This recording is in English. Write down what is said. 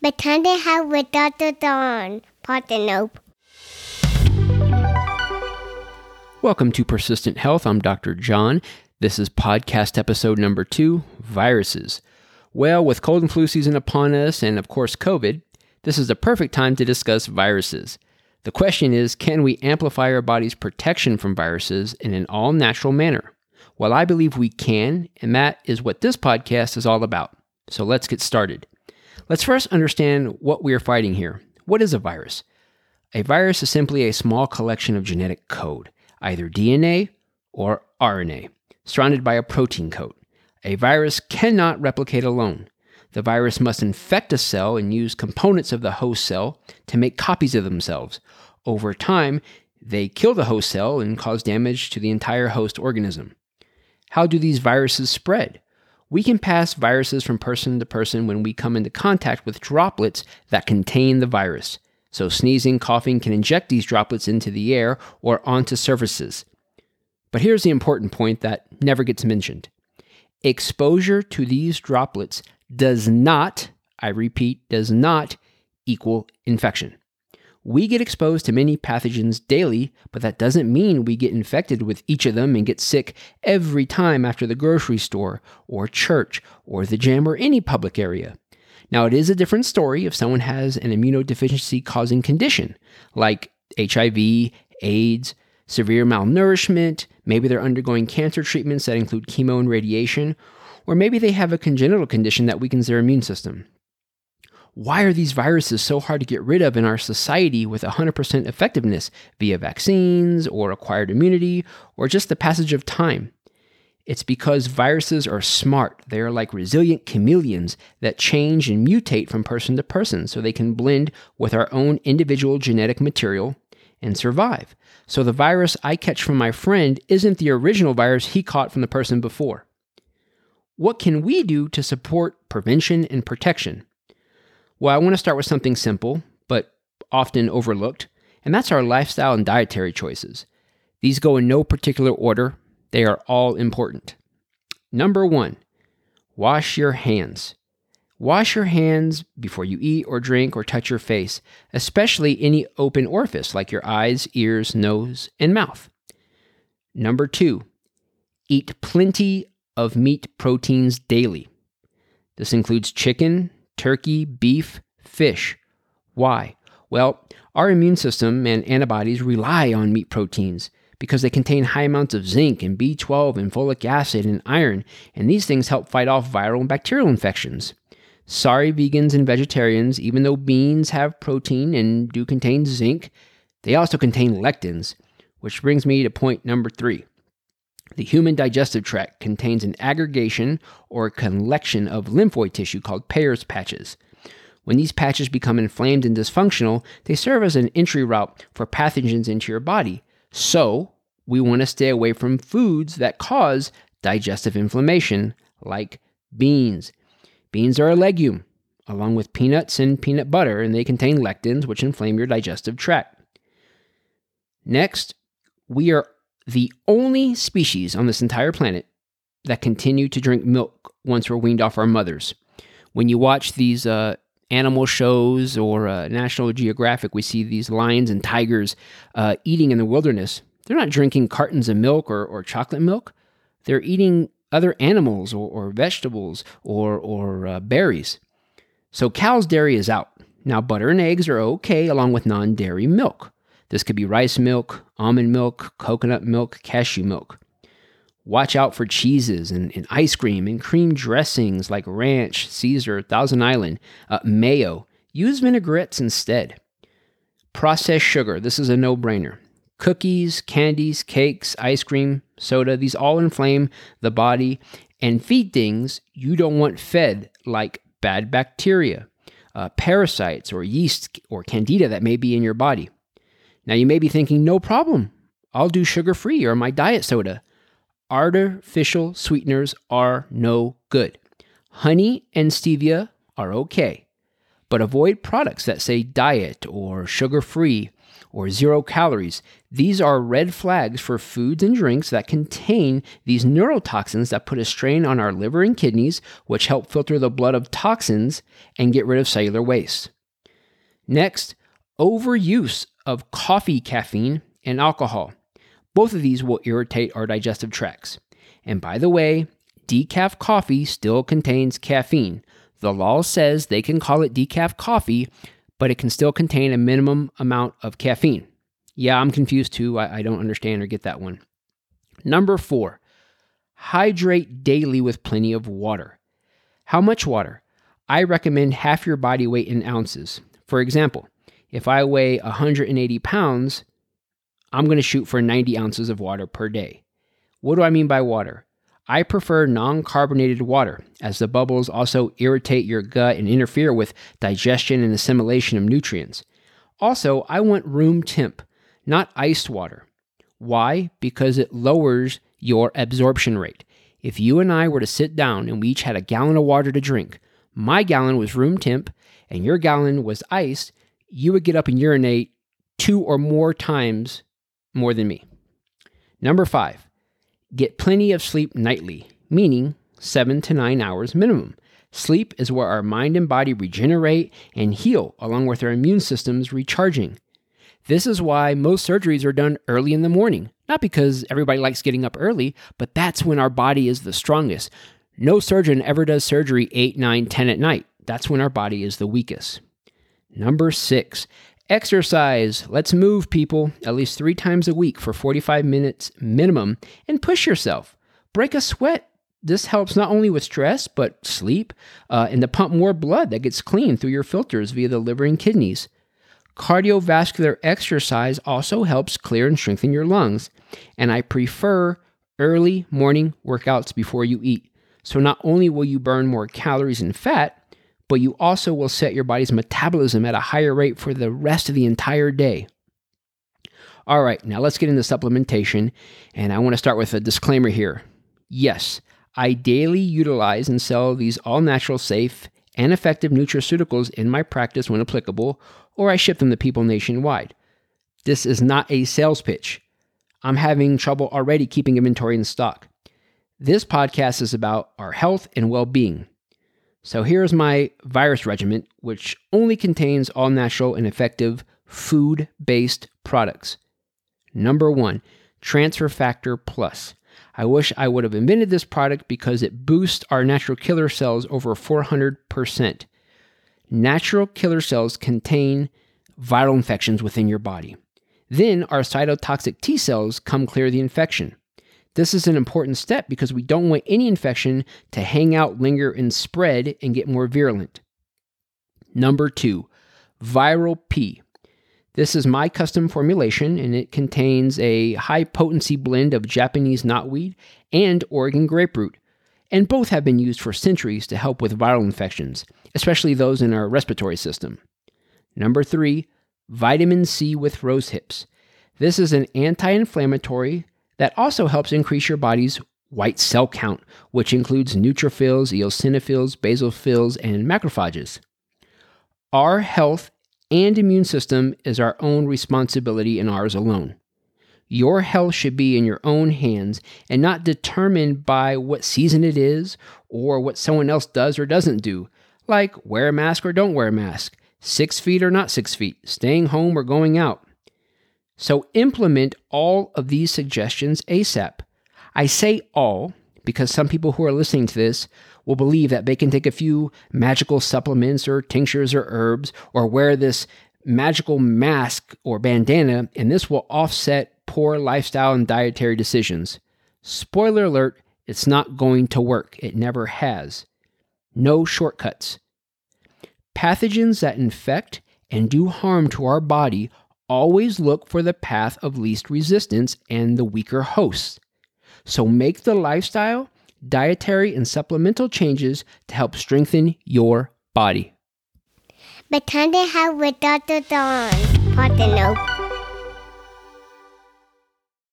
Pretend to have with Dr. Don. Partenope. Welcome to Persistent Health. I'm Dr. John. This is podcast episode number two Viruses. Well, with cold and flu season upon us, and of course, COVID, this is the perfect time to discuss viruses. The question is can we amplify our body's protection from viruses in an all natural manner? Well, I believe we can, and that is what this podcast is all about. So let's get started. Let's first understand what we are fighting here. What is a virus? A virus is simply a small collection of genetic code, either DNA or RNA, surrounded by a protein coat. A virus cannot replicate alone. The virus must infect a cell and use components of the host cell to make copies of themselves. Over time, they kill the host cell and cause damage to the entire host organism. How do these viruses spread? We can pass viruses from person to person when we come into contact with droplets that contain the virus. So, sneezing, coughing can inject these droplets into the air or onto surfaces. But here's the important point that never gets mentioned exposure to these droplets does not, I repeat, does not equal infection. We get exposed to many pathogens daily, but that doesn't mean we get infected with each of them and get sick every time after the grocery store, or church, or the gym, or any public area. Now, it is a different story if someone has an immunodeficiency causing condition, like HIV, AIDS, severe malnourishment, maybe they're undergoing cancer treatments that include chemo and radiation, or maybe they have a congenital condition that weakens their immune system. Why are these viruses so hard to get rid of in our society with 100% effectiveness via vaccines or acquired immunity or just the passage of time? It's because viruses are smart. They are like resilient chameleons that change and mutate from person to person so they can blend with our own individual genetic material and survive. So the virus I catch from my friend isn't the original virus he caught from the person before. What can we do to support prevention and protection? Well, I want to start with something simple, but often overlooked, and that's our lifestyle and dietary choices. These go in no particular order, they are all important. Number one, wash your hands. Wash your hands before you eat or drink or touch your face, especially any open orifice like your eyes, ears, nose, and mouth. Number two, eat plenty of meat proteins daily. This includes chicken, turkey, beef, fish. Why? Well, our immune system and antibodies rely on meat proteins because they contain high amounts of zinc and B12 and folic acid and iron, and these things help fight off viral and bacterial infections. Sorry, vegans and vegetarians, even though beans have protein and do contain zinc, they also contain lectins, which brings me to point number three. The human digestive tract contains an aggregation or collection of lymphoid tissue called Peyer's patches. When these patches become inflamed and dysfunctional, they serve as an entry route for pathogens into your body. So, we want to stay away from foods that cause digestive inflammation, like beans. Beans are a legume, along with peanuts and peanut butter, and they contain lectins, which inflame your digestive tract. Next, we are the only species on this entire planet that continue to drink milk once we're weaned off our mothers. When you watch these uh, animal shows or uh, National Geographic, we see these lions and tigers uh, eating in the wilderness. They're not drinking cartons of milk or, or chocolate milk. They're eating other animals or, or vegetables or, or uh, berries. So cow's dairy is out. Now, butter and eggs are okay along with non dairy milk. This could be rice milk, almond milk, coconut milk, cashew milk. Watch out for cheeses and, and ice cream and cream dressings like ranch, Caesar, Thousand Island, uh, mayo. Use vinaigrettes instead. Processed sugar, this is a no brainer. Cookies, candies, cakes, ice cream, soda, these all inflame the body and feed things you don't want fed, like bad bacteria, uh, parasites, or yeast or candida that may be in your body. Now you may be thinking, no problem. I'll do sugar free or my diet soda. Artificial sweeteners are no good. Honey and stevia are okay, but avoid products that say diet or sugar free or zero calories. These are red flags for foods and drinks that contain these neurotoxins that put a strain on our liver and kidneys, which help filter the blood of toxins and get rid of cellular waste. Next, overuse of coffee caffeine and alcohol. Both of these will irritate our digestive tracts. And by the way, decaf coffee still contains caffeine. The law says they can call it decaf coffee, but it can still contain a minimum amount of caffeine. Yeah, I'm confused too. I, I don't understand or get that one. Number four, hydrate daily with plenty of water. How much water? I recommend half your body weight in ounces. For example, if I weigh 180 pounds, I'm going to shoot for 90 ounces of water per day. What do I mean by water? I prefer non carbonated water, as the bubbles also irritate your gut and interfere with digestion and assimilation of nutrients. Also, I want room temp, not iced water. Why? Because it lowers your absorption rate. If you and I were to sit down and we each had a gallon of water to drink, my gallon was room temp and your gallon was iced, you would get up and urinate two or more times more than me. Number five, Get plenty of sleep nightly, meaning seven to nine hours minimum. Sleep is where our mind and body regenerate and heal, along with our immune systems recharging. This is why most surgeries are done early in the morning. Not because everybody likes getting up early, but that's when our body is the strongest. No surgeon ever does surgery 8, 9, 10 at night. That's when our body is the weakest. Number six, Exercise. Let's move, people, at least three times a week for 45 minutes minimum and push yourself. Break a sweat. This helps not only with stress, but sleep uh, and to pump more blood that gets clean through your filters via the liver and kidneys. Cardiovascular exercise also helps clear and strengthen your lungs. And I prefer early morning workouts before you eat. So not only will you burn more calories and fat, but you also will set your body's metabolism at a higher rate for the rest of the entire day. All right, now let's get into supplementation, and I want to start with a disclaimer here. Yes, I daily utilize and sell these all natural, safe, and effective nutraceuticals in my practice when applicable, or I ship them to people nationwide. This is not a sales pitch. I'm having trouble already keeping inventory in stock. This podcast is about our health and well being. So here's my virus regimen, which only contains all natural and effective food based products. Number one, Transfer Factor Plus. I wish I would have invented this product because it boosts our natural killer cells over 400%. Natural killer cells contain viral infections within your body. Then our cytotoxic T cells come clear the infection. This is an important step because we don't want any infection to hang out, linger, and spread and get more virulent. Number two, Viral P. This is my custom formulation and it contains a high potency blend of Japanese knotweed and Oregon grape root. And both have been used for centuries to help with viral infections, especially those in our respiratory system. Number three, vitamin C with rose hips. This is an anti inflammatory that also helps increase your body's white cell count, which includes neutrophils, eosinophils, basophils, and macrophages. Our health and immune system is our own responsibility and ours alone. Your health should be in your own hands and not determined by what season it is or what someone else does or doesn't do, like wear a mask or don't wear a mask, six feet or not six feet, staying home or going out. So implement all of these suggestions ASAP. I say all because some people who are listening to this will believe that they can take a few magical supplements or tinctures or herbs or wear this magical mask or bandana, and this will offset poor lifestyle and dietary decisions. Spoiler alert, it's not going to work. It never has. No shortcuts. Pathogens that infect and do harm to our body always look for the path of least resistance and the weaker hosts. So make the lifestyle, dietary, and supplemental changes to help strengthen your body. But time to have with Dr. Dawn. Partner.